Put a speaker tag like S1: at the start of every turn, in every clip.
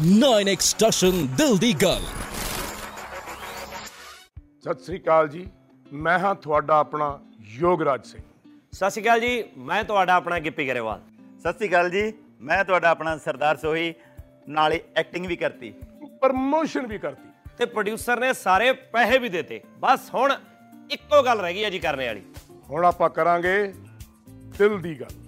S1: 9x station ਦਿਲ ਦੀ ਗੱਲ।
S2: ਸਤਿ ਸ੍ਰੀ ਅਕਾਲ ਜੀ ਮੈਂ ਹਾਂ ਤੁਹਾਡਾ ਆਪਣਾ ਯੋਗਰਾਜ ਸਿੰਘ।
S3: ਸਤਿ ਸ਼੍ਰੀ ਅਕਾਲ ਜੀ ਮੈਂ ਤੁਹਾਡਾ ਆਪਣਾ ਗਿੱਪੀ ਗਰੇਵਾਲ।
S4: ਸਤਿ ਸ੍ਰੀ ਅਕਾਲ ਜੀ ਮੈਂ ਤੁਹਾਡਾ ਆਪਣਾ ਸਰਦਾਰ ਸੋਹੀ ਨਾਲੇ ਐਕਟਿੰਗ ਵੀ ਕਰਤੀ।
S2: ਪ੍ਰਮੋਸ਼ਨ ਵੀ ਕਰਤੀ।
S3: ਤੇ ਪ੍ਰੋਡਿਊਸਰ ਨੇ ਸਾਰੇ ਪੈਸੇ ਵੀ ਦਿੱਤੇ। ਬਸ ਹੁਣ ਇੱਕੋ ਗੱਲ ਰਹਿ ਗਈ ਹੈ ਜੀ ਕਰਨੇ ਵਾਲੀ।
S2: ਹੁਣ ਆਪਾਂ ਕਰਾਂਗੇ ਦਿਲ ਦੀ ਗੱਲ।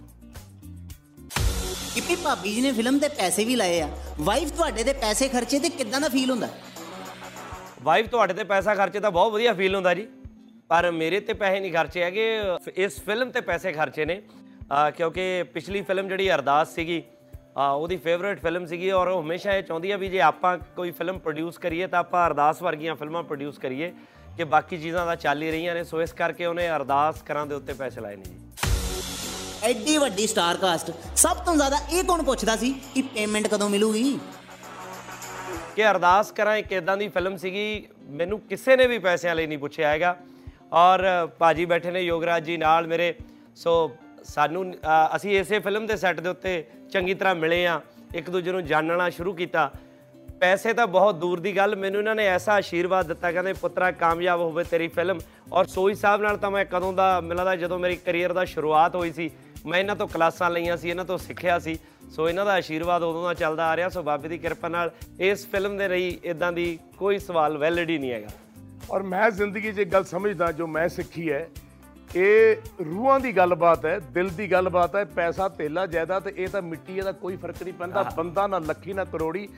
S5: ਕਿਪੀ ਭਾਬੀ ਜੀ ਨੇ ਫਿਲਮ ਤੇ ਪੈਸੇ ਵੀ ਲਾਏ ਆ। ਵਾਈਫ ਤੁਹਾਡੇ ਤੇ ਪੈਸੇ ਖਰਚੇ ਤੇ ਕਿੱਦਾਂ ਦਾ ਫੀਲ ਹੁੰਦਾ?
S3: ਵਾਈਫ ਤੁਹਾਡੇ ਤੇ ਪੈਸਾ ਖਰਚੇ ਤਾਂ ਬਹੁਤ ਵਧੀਆ ਫੀਲ ਹੁੰਦਾ ਜੀ। ਪਰ ਮੇਰੇ ਤੇ ਪੈਸੇ ਨਹੀਂ ਖਰਚੇ ਹੈਗੇ। ਇਸ ਫਿਲਮ ਤੇ ਪੈਸੇ ਖਰਚੇ ਨੇ। ਅਹ ਕਿਉਂਕਿ ਪਿਛਲੀ ਫਿਲਮ ਜਿਹੜੀ ਅਰਦਾਸ ਸੀਗੀ ਅਹ ਉਹਦੀ ਫੇਵਰਿਟ ਫਿਲਮ ਸੀਗੀ ਔਰ ਉਹ ਹਮੇਸ਼ਾ ਇਹ ਚਾਹੁੰਦੀ ਆ ਵੀ ਜੇ ਆਪਾਂ ਕੋਈ ਫਿਲਮ ਪ੍ਰੋਡਿਊਸ ਕਰੀਏ ਤਾਂ ਆਪਾਂ ਅਰਦਾਸ ਵਰਗੀਆਂ ਫਿਲਮਾਂ ਪ੍ਰੋਡਿਊਸ ਕਰੀਏ ਕਿ ਬਾਕੀ ਚੀਜ਼ਾਂ ਤਾਂ ਚੱਲ ਹੀ ਰਹੀਆਂ ਨੇ। ਸੋ ਇਸ ਕਰਕੇ ਉਹਨੇ ਅਰਦਾਸ ਕਰਾਂ ਦੇ ਉੱਤੇ ਪੈਸੇ ਲਾਏ ਨੇ ਜੀ।
S5: ਐਡੀ ਵੱਡੀ ਸਟਾਰ ਕਾਸਟ ਸਭ ਤੋਂ ਜ਼ਿਆਦਾ ਇਹ ਕੌਣ ਪੁੱਛਦਾ ਸੀ ਕਿ ਪੇਮੈਂਟ ਕਦੋਂ ਮਿਲੂਗੀ?
S3: ਕਿ ਅਰਦਾਸ ਕਰਾਂ ਇੱਕ ਇਦਾਂ ਦੀ ਫਿਲਮ ਸੀਗੀ ਮੈਨੂੰ ਕਿਸੇ ਨੇ ਵੀ ਪੈਸਿਆਂ ਲਈ ਨਹੀਂ ਪੁੱਛਿਆ ਹੈਗਾ। ਔਰ ਭਾਜੀ ਬੈਠੇ ਨੇ ਯੋਗਰਾਜ ਜੀ ਨਾਲ ਮੇਰੇ। ਸੋ ਸਾਨੂੰ ਅ, ਅਸੀਂ ਇਸੇ ਫਿਲਮ ਦੇ ਸੈੱਟ ਦੇ ਉੱਤੇ ਚੰਗੀ ਤਰ੍ਹਾਂ ਮਿਲੇ ਆ ਇੱਕ ਦੂਜੇ ਨੂੰ ਜਾਣਨਾ ਸ਼ੁਰੂ ਕੀਤਾ। ਪੈਸੇ ਤਾਂ ਬਹੁਤ ਦੂਰ ਦੀ ਗੱਲ ਮੈਨੂੰ ਇਹਨਾਂ ਨੇ ਐਸਾ ਆਸ਼ੀਰਵਾਦ ਦਿੱਤਾ ਕਹਿੰਦੇ ਪੁੱਤਰਾ ਕਾਮਯਾਬ ਹੋਵੇ ਤੇਰੀ ਫਿਲਮ ਔਰ ਸੋਈ ਸਾਹਿਬ ਨਾਲ ਤਾਂ ਮੈਂ ਕਦੋਂ ਦਾ ਮਿਲਦਾ ਜਦੋਂ ਮੇਰੀ ਕੈਰੀਅਰ ਦਾ ਸ਼ੁਰੂਆਤ ਹੋਈ ਸੀ ਮੈਂ ਇਹਨਾਂ ਤੋਂ ਕਲਾਸਾਂ ਲਈਆਂ ਸੀ ਇਹਨਾਂ ਤੋਂ ਸਿੱਖਿਆ ਸੀ। ਸੋ ਇਹਨਾਂ ਦਾ ਆਸ਼ੀਰਵਾਦ ਉਦੋਂ ਦਾ ਚੱਲਦਾ ਆ ਰਿਹਾ। ਸੋ ਬਾਬੇ ਦੀ ਕਿਰਪਾ ਨਾਲ ਇਸ ਫਿਲਮ ਦੇ ਲਈ ਇਦਾਂ ਦੀ ਕੋਈ ਸਵਾਲ ਵੈਲਿਡ ਹੀ ਨਹੀਂ ਹੈਗਾ।
S2: ਔਰ ਮੈਂ ਜ਼ਿੰਦਗੀ 'ਚ ਇੱਕ ਗੱਲ ਸਮਝਦਾ ਜੋ ਮੈਂ ਸਿੱਖੀ ਹੈ ਇਹ ਰੂਹਾਂ ਦੀ ਗੱਲਬਾਤ ਹੈ ਦਿਲ ਦੀ ਗੱਲਬਾਤ ਹੈ ਪੈਸਾ ਤੇਲਾ ਜਾਇਦਾਦ ਤੇ ਇਹ ਤਾਂ ਮਿੱਟੀ ਇਹਦਾ ਕੋਈ ਫ਼ਰਕ ਨਹੀਂ ਪੈਂਦਾ। ਬੰਦਾ ਨਾ ਲੱਖੀ ਨਾ ਕਰੋੜੀ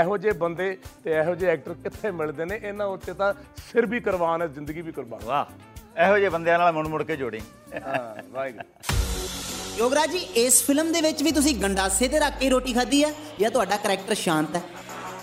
S2: ਇਹੋ ਜਿਹੇ ਬੰਦੇ ਤੇ ਇਹੋ ਜਿਹੇ ਐਕਟਰ ਕਿੱਥੇ ਮਿਲਦੇ ਨੇ? ਇਹਨਾਂ ਉੱਤੇ ਤਾਂ ਸਿਰ ਵੀ ਕੁਰਬਾਨ ਹੈ ਜ਼ਿੰਦਗੀ ਵੀ ਕੁਰਬਾਨ
S3: ਵਾਹ।
S4: ਇਹੋ ਜਿਹੇ ਬੰਦਿਆਂ ਨਾਲ ਮੁੜ ਮੁੜ ਕੇ ਜੋੜੀ।
S2: ਹਾਂ ਵਾਹਿਗੁਰੂ।
S5: ਯੋਗਰਾਜ ਜੀ, ਇਸ ਫਿਲਮ ਦੇ ਵਿੱਚ ਵੀ ਤੁਸੀਂ ਗੰਡਾਸੇ ਤੇ ਰੱਖ ਕੇ ਰੋਟੀ ਖਾਧੀ ਹੈ ਜਾਂ ਤੁਹਾਡਾ ਕੈਰੈਕਟਰ ਸ਼ਾਂਤ ਹੈ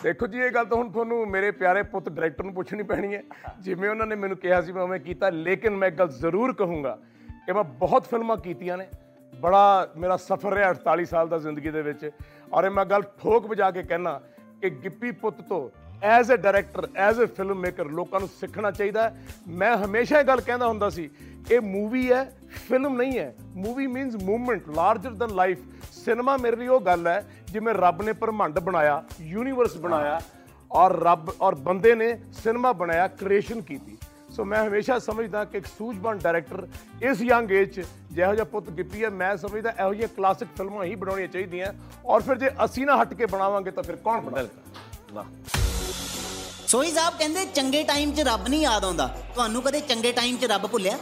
S2: ਦੇਖੋ ਜੀ, ਇਹ ਗੱਲ ਤਾਂ ਹੁਣ ਤੁਹਾਨੂੰ ਮੇਰੇ ਪਿਆਰੇ ਪੁੱਤ ਡਾਇਰੈਕਟਰ ਨੂੰ ਪੁੱਛਣੀ ਪੈਣੀ ਹੈ। ਜਿਵੇਂ ਉਹਨਾਂ ਨੇ ਮੈਨੂੰ ਕਿਹਾ ਸੀ, ਮੈਂ ਉਵੇਂ ਕੀਤਾ, ਲੇਕਿਨ ਮੈਂ ਇੱਕ ਗੱਲ ਜ਼ਰੂਰ ਕਹੂੰਗਾ ਕਿ ਮੈਂ ਬਹੁਤ ਫਿਲਮਾਂ ਕੀਤੀਆਂ ਨੇ। ਬੜਾ ਮੇਰਾ ਸਫ਼ਰ ਰਿਹਾ 48 ਸਾਲ ਦਾ ਜ਼ਿੰਦਗੀ ਦੇ ਵਿੱਚ। ਔਰ ਇਹ ਮੈਂ ਗੱਲ ਠੋਕ ਵਜਾ ਕੇ ਕਹਿਣਾ ਕਿ ਗਿੱਪੀ ਪੁੱਤ ਤੋਂ as a director as a film maker ਲੋਕਾਂ ਨੂੰ ਸਿੱਖਣਾ ਚਾਹੀਦਾ ਹੈ। ਮੈਂ ਹਮੇਸ਼ਾ ਇਹ ਗੱਲ ਕਹਿੰਦਾ ਹੁੰਦਾ ਸੀ, ਇਹ ਮੂਵੀ ਹੈ ਫਿਲਮ ਨਹੀਂ ਹੈ। Movie means movement larger than life cinema ਮੇਰੇ ਲਈ ਉਹ ਗੱਲ ਹੈ, ਜਿਵੇਂ ਰੱਬ ਨੇ ਬ੍ਰਹਮੰਡ ਬਣਾਇਆ ਯੂਨੀਵਰਸ ਬਣਾਇਆ, ਔਰ ਰੱਬ, ਔਰ ਬੰਦੇ ਨੇ ਸਿਨੇਮਾ ਬਣਾਇਆ ਕ੍ਰੀਏਸ਼ਨ ਕੀਤੀ। ਸੋ ਮੈਂ ਹਮੇਸ਼ਾ ਸਮਝਦਾ ਕਿ ਇੱਕ ਸੂਝਵਾਨ ਡਾਇਰੈਕਟਰ ਇਸ ਯੰਗ ਏਜ 'ਚ ਜਿਹੋ ਜਿਹਾ ਪੁੱਤ ਗਿੱਪੀ ਹੈ, ਮੈਂ ਸਮਝਦਾ ਇਹੋ ਜਿਹੀਆਂ ਕਲਾਸਿਕ ਫਿਲਮਾਂ ਹੀ ਬਣਾਉਣੀਆਂ ਚਾਹੀਦੀਆਂ। ਔਰ ਫਿਰ ਜੇ ਅਸੀਂ ਨਾ ਹਟ ਕੇ ਬਣਾਵਾਂਗੇ ਤਾਂ ਫਿਰ ਕੌਣ ਬਣਾਵੇਗਾ?
S3: ਵਾਹ।
S5: ਸੋਈ ਸਾਹਿਬ ਕਹਿੰਦੇ ਚੰਗੇ ਟਾਈਮ 'ਚ ਰੱਬ ਨਹੀਂ ਯਾਦ ਆਉਂਦਾ। ਤੁਹਾਨੂੰ ਕਦੇ ਚੰਗੇ ਟਾਈਮ 'ਚ ਰੱਬ ਭੁੱਲਿਆ?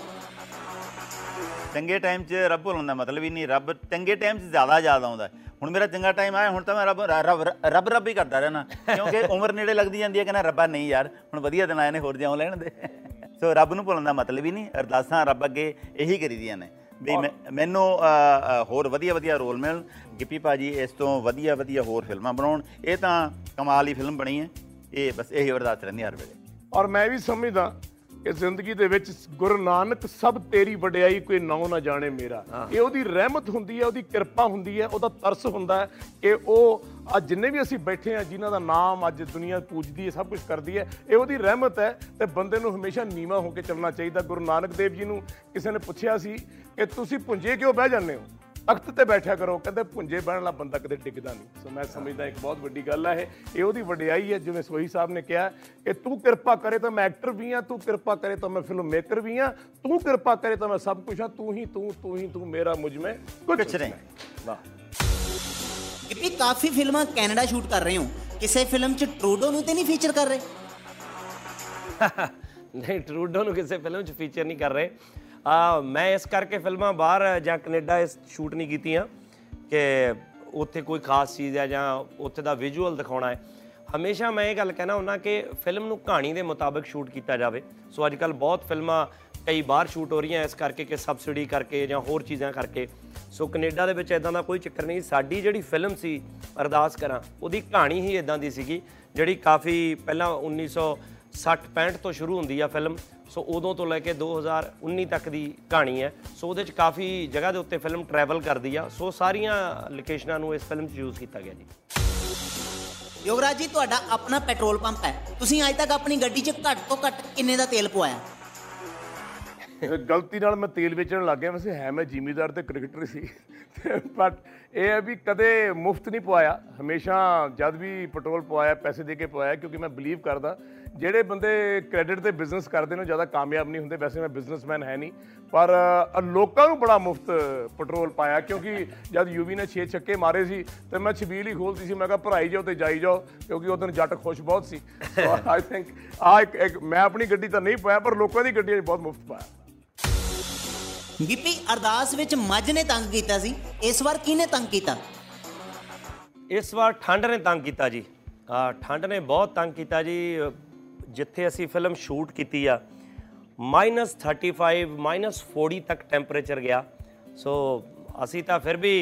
S4: ਚੰਗੇ ਟਾਈਮ 'ਚ ਰੱਬ ਭੁੱਲਣ ਦਾ ਮਤਲਬ ਹੀ ਨਹੀਂ ਰੱਬ ਚੰਗੇ ਟਾਈਮ 'ਚ ਜ਼ਿਆਦਾ ਯਾਦ ਆਉਂਦਾ। ਹੁਣ ਮੇਰਾ ਚੰਗਾ ਟਾਈਮ ਆਇਆ ਹੁਣ ਤਾਂ ਮੈਂ ਰੱਬ ਰੱਬ ਰੱਬ ਰੱਬ ਹੀ ਕਰਦਾ ਰਹਿਣਾ। ਕਿਉਂਕਿ ਉਮਰ ਨੇੜੇ ਲੱਗਦੀ ਜਾਂਦੀ ਹੈ ਕਹਿੰਦਾ ਰੱਬਾ ਨਹੀਂ ਯਾਰ ਹੁਣ ਵਧੀਆ ਦਿਨ ਆਏ ਨੇ ਹੋਰ ਜਿਉਂ ਲੈਣ ਦੇ। ਸੋ ਰੱਬ ਨੂੰ ਭੁੱਲਣ ਦਾ ਮਤਲਬ ਹੀ ਨਹੀਂ ਅਰਦਾਸਾਂ ਰੱਬ ਅੱਗੇ ਇਹੀ ਕਰੀਦੀਆਂ ਨੇ। ਵੀ ਮੈਂ- ਮੈਨੂੰ ਅ, ਅ, ਹੋਰ ਵਧੀਆ ਵਧੀਆ ਰੋਲ ਮਿਲਣ। ਗਿੱਪੀ ਭਾਜੀ ਇਸ ਤੋਂ ਵਧੀਆ ਵਧੀਆ ਹੋਰ ਫਿਲਮਾਂ ਬਣਾਉਣ। ਇਹ ਤਾਂ ਕਮਾਲ ਦੀ ਫਿਲਮ ਬਣੀ ਹੈ। ਇਹ ਬਸ ਇਹੀ ਅਰਦਾਸ ਰਹਿੰਦੀ ਹਰ ਵੇਲੇ।
S2: ਔਰ ਮੈਂ ਵੀ ਸਮਝਦਾ ਕਿ ਜ਼ਿੰਦਗੀ ਦੇ ਵਿੱਚ ਗੁਰੂ ਨਾਨਕ ਸਭ ਤੇਰੀ ਵਡਿਆਈ ਕੋਈ ਨਾਉ ਨਾ ਜਾਣੇ ਮੇਰਾ। ਇਹ ਉਹਦੀ ਰਹਿਮਤ ਹੁੰਦੀ ਹੈ ਉਹਦੀ ਕਿਰਪਾ ਹੁੰਦੀ ਹੈ ਉਹਦਾ ਤਰਸ ਹੁੰਦਾ ਹੈ ਕਿ ਉਹ ਅੱਜ ਜਿੰਨੇ ਵੀ ਅਸੀਂ ਬੈਠੇ ਆ ਜਿਨ੍ਹਾਂ ਦਾ ਨਾਮ ਅੱਜ ਦੁਨੀਆ ਪੂਜਦੀ ਹੈ ਸਭ ਕੁਝ ਕਰਦੀ ਹੈ ਇਹ ਉਹਦੀ ਰਹਿਮਤ ਹੈ ਤੇ ਬੰਦੇ ਨੂੰ ਹਮੇਸ਼ਾ ਨੀਵਾ ਹੋ ਕੇ ਚੱਲਣਾ ਚਾਹੀਦਾ। ਗੁਰੂ ਨਾਨਕ ਦੇਵ ਜੀ ਨੂੰ ਕਿਸੇ ਨੇ ਪੁੱਛਿਆ ਸੀ ਕਿ ਤੁਸੀਂ ਪੁੰਜੇ ਕਿਉਂ ਬਹਿ ਜਾਂਦੇ ਹੋ? ਤਖਤ ਤੇ ਬੈਠਿਆ ਕਰੋ ਕਹਿੰਦੇ ਪੁੰਜੇ ਬਹਿਣ ਵਾਲਾ ਬੰਦਾ ਕਦੇ ਟਿਕਦਾ ਨਹੀਂ। ਸੋ ਮੈਂ ਸਮਝਦਾ ਇੱਕ ਬਹੁਤ ਵੱਡੀ ਗੱਲ ਹੈ ਇਹ। ਇਹ ਉਹਦੀ ਵਡਿਆਈ ਹੈ ਜਿਵੇਂ ਸੋਹੀ ਸਾਹਿਬ ਨੇ ਕਿਹਾ ਕਿ ਤੂੰ ਕਿਰਪਾ ਕਰੇ ਤਾਂ ਮੈਂ ਐਕਟਰ ਵੀ ਹਾਂ ਤੂੰ ਕਿਰਪਾ ਕਰੇ ਤਾਂ ਮੈਂ ਫਿਲਮ ਮੇਕਰ ਵੀ ਹਾਂ ਤੂੰ ਕਿਰਪਾ ਕਰੇ ਤਾਂ ਮੈਂ ਸਭ ਕੁਝ ਹਾਂ ਤੂੰ ਹੀ ਤੂੰ ਤੂੰ ਹੀ ਤੂੰ ਮੇਰਾ ਮੁਝ ਮੈਂ ਕੁਝ
S4: ਕੁਛ ਨਹੀਂ।
S2: ਵਾਹ।
S5: ਕਿਪੀ ਕਾਫੀ ਫਿਲਮਾਂ ਕੈਨੇਡਾ ਸ਼ੂਟ ਕਰ ਰਹੇ ਹੋ। ਕਿਸੇ ਫਿਲਮ 'ਚ ਟਰੂਡੋ ਨੂੰ ਤੇ ਨਹੀਂ ਫੀਚਰ ਕਰ ਰਹੇ?
S3: ਨਹੀਂ ਟਰੂਡੋ ਨੂੰ ਕਿਸੇ ਫਿਲਮ 'ਚ ਫੀਚਰ ਨਹੀਂ ਕਰ ਰਹੇ। ਆ, ਮੈਂ ਇਸ ਕਰਕੇ ਫਿਲਮਾਂ ਬਾਹਰ ਜਾਂ ਕੈਨੇਡਾ ਇਸ ਸ਼ੂਟ ਨਹੀਂ ਕੀਤੀਆਂ ਕਿ ਉੱਥੇ ਕੋਈ ਖਾਸ ਚੀਜ਼ ਹੈ ਜਾਂ ਉੱਥੇ ਦਾ ਵਿਜ਼ੂਅਲ ਦਿਖਾਉਣਾ ਹੈ। ਹਮੇਸ਼ਾ ਮੈਂ ਇਹ ਗੱਲ ਕਹਿਣਾ ਹੁੰਦਾ ਕਿ ਫਿਲਮ ਨੂੰ ਕਹਾਣੀ ਦੇ ਮੁਤਾਬਕ ਸ਼ੂਟ ਕੀਤਾ ਜਾਵੇ। ਸੋ ਅੱਜ ਕੱਲ ਬਹੁਤ ਫਿਲਮਾਂ ਕਈ ਬਾਹਰ ਸ਼ੂਟ ਹੋ ਰਹੀਆਂ, ਇਸ ਕਰਕੇ ਕਿ ਸਬਸਿਡੀ ਕਰਕੇ ਜਾਂ ਹੋਰ ਚੀਜ਼ਾਂ ਕਰਕੇ। ਸੋ ਕੈਨੇਡਾ ਦੇ ਵਿੱਚ ਇਦਾਂ ਦਾ ਕੋਈ ਚੱਕਰ ਨਹੀਂ। ਸਾਡੀ ਜਿਹੜੀ ਫਿਲਮ ਸੀ, ਅਰਦਾਸ ਕਰਾਂ, ਉਹਦੀ ਕਹਾਣੀ ਹੀ ਇਦਾਂ ਦੀ ਸੀਗੀ, ਜਿਹੜੀ ਕਾਫੀ ਪਹਿਲਾਂ 1960 65 ਤੋਂ ਸ਼ੁਰੂ ਹੁੰਦੀ ਆ ਫਿਲਮ। ਸੋ ਉਦੋਂ ਤੋਂ ਲੈ ਕੇ 2019 ਤੱਕ ਦੀ ਕਹਾਣੀ ਹੈ। ਸੋ ਉਹਦੇ ਚ ਕਾਫੀ ਜਗ੍ਹਾ ਦੇ ਉੱਤੇ ਫਿਲਮ ਟਰੈਵਲ ਕਰਦੀ ਆ। ਸੋ ਸਾਰੀਆਂ ਲੋਕੇਸ਼ਨਾਂ ਨੂੰ ਇਸ ਫਿਲਮ 'ਚ ਯੂਜ਼ ਕੀਤਾ ਗਿਆ ਜੀ।
S5: ਯੋਗਰਾਜ ਜੀ ਤੁਹਾਡਾ ਆਪਣਾ ਪੈਟਰੋਲ ਪੰਪ ਹੈ। ਤੁਸੀਂ ਅੱਜ ਤੱਕ ਆਪਣੀ ਗੱਡੀ 'ਚ ਘੱਟ ਤੋਂ ਘੱਟ ਕਿੰਨੇ ਦਾ ਤੇਲ ਪਵਾਇਆ?
S2: ਗਲਤੀ ਨਾਲ ਮੈਂ ਤੇਲ ਵੇਚਣ ਲੱਗ ਗਿਆ। ਵੈਸੇ ਹੈ ਮੈਂ ਜ਼ਿਮੀਦਾਰ ਤੇ ਕ੍ਰਿਕਟਰ ਸੀ। ਬਟ ਇਹ ਹੈ ਵੀ ਕਦੇ ਮੁਫਤ ਨਹੀਂ ਪਵਾਇਆ। ਹਮੇਸ਼ਾ ਜਦ ਵੀ ਪੈਟਰੋਲ ਪਵਾਇਆ ਪੈਸੇ ਦੇ ਕੇ ਪਵਾਇਆ ਕਿਉਂਕਿ ਮੈਂ ਬਲੀਵ ਕਰਦਾ ਜਿਹੜੇ ਬੰਦੇ ਕ੍ਰੈਡਿਟ ਤੇ ਬਿਜ਼ਨਸ ਕਰਦੇ ਨੇ ਜ਼ਿਆਦਾ ਕਾਮਯਾਬ ਨਹੀਂ ਹੁੰਦੇ। ਵੈਸੇ ਮੈਂ ਬਿਜ਼ਨਸਮੈਨ ਹੈ ਨਹੀਂ। ਪਰ ਲੋਕਾਂ ਨੂੰ ਬੜਾ ਮੁਫਤ ਪੈਟਰੋਲ ਪਾਇਆ ਕਿਉਂਕਿ ਜਦ ਯੂਵੀ ਨੇ 6 ਛੱਕੇ ਮਾਰੇ ਸੀ ਤੇ ਮੈਂ ਛਬੀਲ ਹੀ ਖੋਲਦੀ ਸੀ। ਮੈਂ ਕਿਹਾ ਭਰਾਈ ਜਾਓ ਤੇ ਜਾਈ ਜਾਓ ਕਿਉਂਕਿ ਉਹ ਦਿਨ ਜੱਟ ਖੁਸ਼ ਬਹੁਤ ਸੀ। ਆਈ ਥਿੰਕ ਆ ਇੱਕ ਮੈਂ ਆਪਣੀ ਗੱਡੀ ਤਾਂ ਨਹੀਂ ਪਾਇਆ ਪਰ ਲੋਕਾਂ ਦੀ ਗੱਡੀਆਂ 'ਚ ਬਹੁਤ ਮੁਫਤ ਪਾਇਆ।
S5: ਗਿੱਪੀ ਅਰਦਾਸ ਵਿੱਚ ਮੱਝ ਨੇ ਤੰਗ ਕੀਤਾ ਸੀ ਇਸ ਵਾਰ ਕਿਹਨੇ ਤੰਗ ਕੀਤਾ?
S3: ਇਸ ਵਾਰ ਠੰਡ ਨੇ ਤੰਗ ਕੀਤਾ ਜੀ। ਆ ਠੰਡ ਨੇ ਬਹੁਤ ਤੰਗ ਕੀਤਾ ਜੀ। ਜਿੱਥੇ ਅਸੀਂ ਫਿਲਮ ਸ਼ੂਟ ਕੀਤੀ ਆ -35 -40 ਤੱਕ ਟੈਂਪਰੇਚਰ ਗਿਆ। ਸੋ ਅਸੀਂ ਤਾਂ ਫਿਰ ਵੀ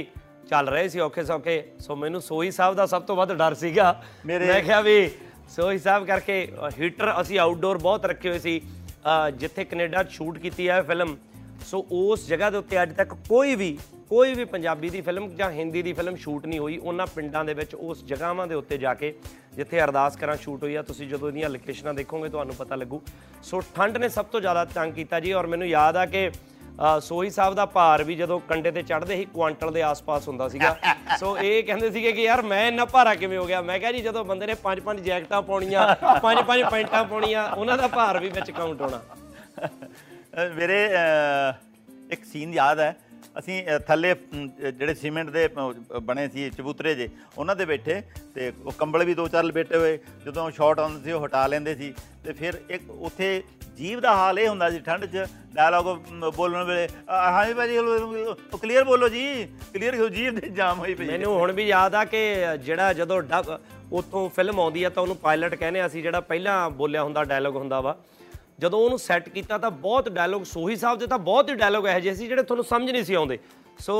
S3: ਚੱਲ ਰਹੇ ਸੀ ਔਖੇ ਸੌਖੇ। ਸੋ ਮੈਨੂੰ ਸੋਈ ਸਾਹਿਬ ਦਾ ਸਭ ਤੋਂ ਵੱਧ ਡਰ ਸੀਗਾ। ਮੈਂ ਕਿਹਾ ਵੀ ਸੋਈ ਸਾਹਿਬ ਕਰਕੇ ਹੀਟਰ ਅਸੀਂ ਆਊਟਡੋਰ ਬਹੁਤ ਰੱਖੇ ਹੋਏ ਸੀ। ਜਿੱਥੇ ਕੈਨੇਡਾ ਸ਼ੂਟ ਕੀਤੀ ਹੈ ਫਿਲਮ। ਸੋ ਉਸ ਜਗ੍ਹਾ ਦੇ ਉੱਤੇ ਅੱਜ ਤੱਕ ਕੋਈ ਵੀ ਕੋਈ ਵੀ ਪੰਜਾਬੀ ਦੀ ਫਿਲਮ ਜਾਂ ਹਿੰਦੀ ਦੀ ਫਿਲਮ ਸ਼ੂਟ ਨਹੀਂ ਹੋਈ ਉਹਨਾਂ ਪਿੰਡਾਂ ਦੇ ਵਿੱਚ ਉਸ ਜਗ੍ਹਾਵਾਂ ਦੇ ਉੱਤੇ ਜਾ ਕੇ ਜਿੱਥੇ ਅਰਦਾਸ ਕਰਾਂ ਸ਼ੂਟ ਹੋਈ ਆ ਤੁਸੀਂ ਜਦੋਂ ਇਹਦੀਆਂ ਲੋਕੇਸ਼ਨਾਂ ਦੇਖੋਗੇ ਤੁਹਾਨੂੰ ਪਤਾ ਲੱਗੂ। ਸੋ ਠੰਡ ਨੇ ਸਭ ਤੋਂ ਜ਼ਿਆਦਾ ਤੰਗ ਕੀਤਾ ਜੀ ਔਰ ਮੈਨੂੰ ਯਾਦ ਆ ਕਿ ਸੋਹੀ ਸਾਹਿਬ ਦਾ ਭਾਰ ਵੀ ਜਦੋਂ ਕੰਡੇ ਤੇ ਚੜ੍ਹਦੇ ਸੀ ਕੁਆਂਟਲ ਦੇ ਆਸ-ਪਾਸ ਹੁੰਦਾ ਸੀਗਾ। ਸੋ ਇਹ ਕਹਿੰਦੇ ਸੀਗੇ ਕਿ ਯਾਰ ਮੈਂ ਇੰਨਾ ਭਾਰਾ ਕਿਵੇਂ ਹੋ ਗਿਆ? ਮੈਂ ਕਿਹਾ ਜੀ ਜਦੋਂ ਬੰਦੇ ਨੇ ਪੰਜ ਪੰਜ ਜੈਕਟਾਂ ਪਾਉਣੀਆਂ ਪੰਜ ਪੰਜ ਪੈਂਟਾਂ ਪਾਉਣੀਆਂ ਉਹਨਾਂ ਦਾ ਭਾਰ ਵੀ ਵਿੱਚ ਕਾਊਂਟ ਹੋਣਾ।
S4: ਮੇਰੇ ਇੱਕ ਸੀਨ ਯਾਦ ਹੈ। ਅਸੀਂ ਅ, ਥੱਲੇ ਅਮ, ਅ, ਜਿਹੜੇ ਸੀਮੈਂਟ ਦੇ ਅ, ਬਣੇ ਸੀ ਚਬੂਤਰੇ ਜੇ ਉਹਨਾਂ ਦੇ ਬੈਠੇ ਤੇ ਉਹ ਕੰਬਲ ਵੀ ਦੋ ਚਾਰ ਲਪੇਟੇ ਹੋਏ। ਜਦੋਂ ਸ਼ਾਟ ਆਉਂਦੇ ਸੀ ਉਹ ਹਟਾ ਲੈਂਦੇ ਸੀ। ਤੇ ਫਿਰ ਇੱਕ ਉੱਥੇ ਜੀਵ ਦਾ ਹਾਲ ਇਹ ਹੁੰਦਾ ਸੀ ਠੰਡ 'ਚ ਡਾਇਲੌਗ ਬੋਲਣ ਵੇਲੇ ਅ, ਹਾਂਜੀ ਭਾਜੀ ਕਲੀਅਰ ਬੋਲੋ ਜੀ। ਕਲੀਅਰ ਕਿਉਂ ਜੀਵ ਦੇ ਜਾਮ ਹੋਈ ਪਈ ਹੈ।
S3: ਮੈਨੂੰ ਹੁਣ ਵੀ ਯਾਦ ਆ ਕਿ ਜਿਹੜਾ ਜਦੋਂ ਡਬ ਉਤੋਂ ਫਿਲਮ ਆਉਂਦੀ ਆ ਤਾਂ ਉਹਨੂੰ ਪਾਇਲਟ ਕਹਿੰਦੇ ਆ ਅਸੀਂ ਜਿਹੜਾ ਪਹਿਲਾਂ ਬੋਲਿਆ ਹੁੰਦਾ ਡਾਇਲੋਗ ਹੁੰਦਾ ਵਾ। ਜਦੋਂ ਉਹਨੂੰ ਸੈੱਟ ਕੀਤਾ ਤਾਂ ਬਹੁਤ ਡਾਇਲੋਗ ਸੋਹੀ ਸਾਹਿਬ ਦੇ ਤਾਂ ਬਹੁਤ ਹੀ ਡਾਇਲੋਗ ਇਹੋ ਜਿਹੇ ਸੀ ਜਿਹੜੇ ਤੁਹਾਨੂੰ ਸਮਝ ਨਹੀਂ ਸੀ ਆਉਂਦੇ। ਸੋ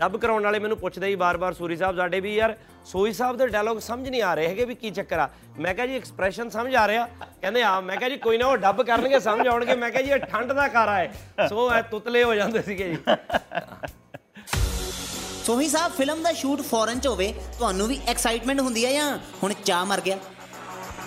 S3: ਡਬ ਕਰਾਉਣ ਵਾਲੇ ਮੈਨੂੰ ਪੁੱਛਦੇ ਹੀ ਬਾਰ-ਬਾਰ ਸੂਰੀ ਸਾਹਿਬ, ਸਾਡੇ ਵੀ ਯਾਰ ਸੋਹੀ ਸਾਹਿਬ ਦੇ ਡਾਇਲੋਗ ਸਮਝ ਨਹੀਂ ਆ ਰਹੇ ਹੈਗੇ ਵੀ ਕੀ ਚੱਕਰ ਆ। ਮੈਂ ਕਿਹਾ ਜੀ ਐਕਸਪ੍ਰੈਸ਼ਨ ਸਮਝ ਆ ਰਿਹਾ। ਕਹਿੰਦੇ ਆ ਮੈਂ ਕਿਹਾ ਜੀ, ਕੋਈ ਨਾ, ਉਹ ਡਬ ਕਰਨਗੇ, ਸਮਝ ਆਉਣਗੇ। ਮੈਂ ਕਿਹਾ ਜੀ, ਇਹ ਠੰਡ ਦਾ ਕਾਰਾ ਹੈ। ਸੋ ਇਹ ਤੁਤਲੇ ਹੋ ਜਾਂਦੇ ਸੀਗੇ ਜੀ।
S5: ਸੋਹੀ ਸਾਹਿਬ ਫਿਲਮ ਦਾ ਸ਼ੂਟ ਫੋਰਨ 'ਚ ਹੋਵੇ, ਤੁਹਾਨੂੰ ਵੀ ਐਕਸਾਈਟਮੈਂਟ ਹੁੰਦੀ ਹੈ ਜਾਂ ਹੁਣ ਚਾਹ ਮਰ ਗਿਆ?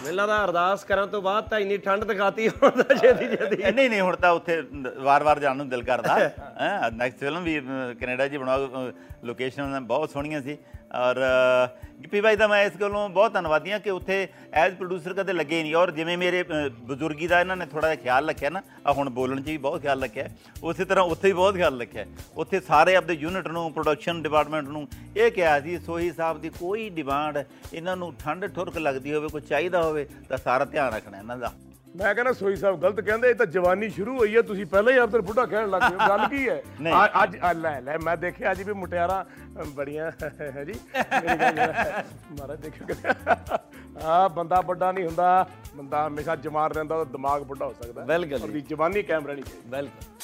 S3: ਮੈਨੂੰ ਲੱਗਦਾ ਅਰਦਾਸ ਕਰਨ ਤੋਂ ਬਾਅਦ ਤਾਂ ਇੰਨੀ ਠੰਡ ਦਿਖਾਤੀ ਹੁਣ ਤਾਂ ਛੇਤੀ ਛੇਤੀ
S4: ਨਹੀਂ ਨਹੀਂ ਹੁਣ ਤਾਂ ਉੱਥੇ ਵਾਰ-ਵਾਰ ਜਾਣ ਨੂੰ ਦਿਲ ਕਰਦਾ। ਹੈ ਨੈਕਸਟ ਫਿਲਮ ਵੀ ਕੈਨੇਡਾ 'ਚ ਬਣਾਓ ਲੋਕੇਸ਼ਨ ਬਹੁਤ ਸੋਹਣੀਆਂ ਸੀ। ਔਰ ਅ, ਗਿੱਪੀ ਭਾਈ ਦਾ ਮੈਂ ਇਸ ਗੱਲੋਂ ਬਹੁਤ ਧੰਨਵਾਦੀ ਹਾਂ ਕਿ ਉੱਥੇ ਐਜ਼ ਪ੍ਰੋਡਿਊਸਰ ਕਦੇ ਲੱਗੇ ਹੀ ਨਹੀਂ। ਔਰ ਜਿਵੇਂ ਮੇਰੇ ਅ, ਬਜ਼ੁਰਗੀ ਦਾ ਇਹਨਾਂ ਨੇ ਥੋੜਾ ਜਿਹਾ ਖਿਆਲ ਰੱਖਿਆ ਨਾ ਆ ਹੁਣ ਬੋਲਣ 'ਚ ਵੀ ਬਹੁਤ ਖਿਆਲ ਰੱਖਿਆ। ਉਸੇ ਤਰ੍ਹਾਂ ਉੱਥੇ ਵੀ ਬਹੁਤ ਖਿਆਲ ਰੱਖਿਆ। ਉੱਥੇ ਸਾਰੇ ਆਪਦੇ ਯੂਨਿਟ ਨੂੰ ਪ੍ਰੋਡਕਸ਼ਨ ਡਿਪਾਰਟਮੈਂਟ ਨੂੰ ਇਹ ਕਿਹਾ ਸੀ ਸੋਹੀ ਸਾਹਿਬ ਦੀ ਕੋਈ ਡਿਮਾਂਡ ਇਹਨਾਂ ਨੂੰ ਠੰਡ ਠੁਰਕ ਲੱਗਦੀ ਹੋਵੇ ਕੋਈ ਚਾਹੀਦਾ ਹੋਵੇ ਤਾਂ ਸਾਰਾ ਧਿਆਨ ਰੱਖਣਾ ਇਹਨਾਂ ਦਾ।
S2: ਮੈਂ ਕਹਿੰਦਾ ਸੋਈ ਸਾਹਿਬ ਗਲਤ ਕਹਿੰਦੇ ਇਹ ਤਾਂ ਜਵਾਨੀ ਸ਼ੁਰੂ ਹੋਈ ਹੈ ਤੁਸੀਂ ਪਹਿਲਾਂ ਹੀ ਆਪਦਰ ਬੁੱਢਾ ਕਹਿਣ ਲੱਗ ਗਏ ਹੋ। ਗੱਲ ਕੀ ਹੈ?
S4: ਨਹੀਂ।
S2: ਅੱਜ ਲੈ ਲੈ ਮੈਂ ਦੇਖਿਆ ਅੱਜ ਵੀ ਮੁਟਿਆਰਾਂ ਬੜੀਆਂ ਹੈ ਜੀ। ਮੇਰੀ ਦੇਖਿਓ ਆ ਬੰਦਾ ਵੱਡਾ ਨਹੀਂ ਹੁੰਦਾ ਬੰਦਾ ਹਮੇਸ਼ਾ ਜਵਾਨ ਰਹਿੰਦਾ ਉਹਦਾ ਦਿਮਾਗ ਵੱਡਾ ਹੋ ਸਕਦਾ। ਹੈ।
S3: ਬਿਲਕੁਲ
S2: ਉਹਦੀ ਜਵਾਨੀ ਕਾਇਮ ਰਹਿਣੀ ਚਾਹੀਦੀ।
S3: ਬਿਲਕੁਲ।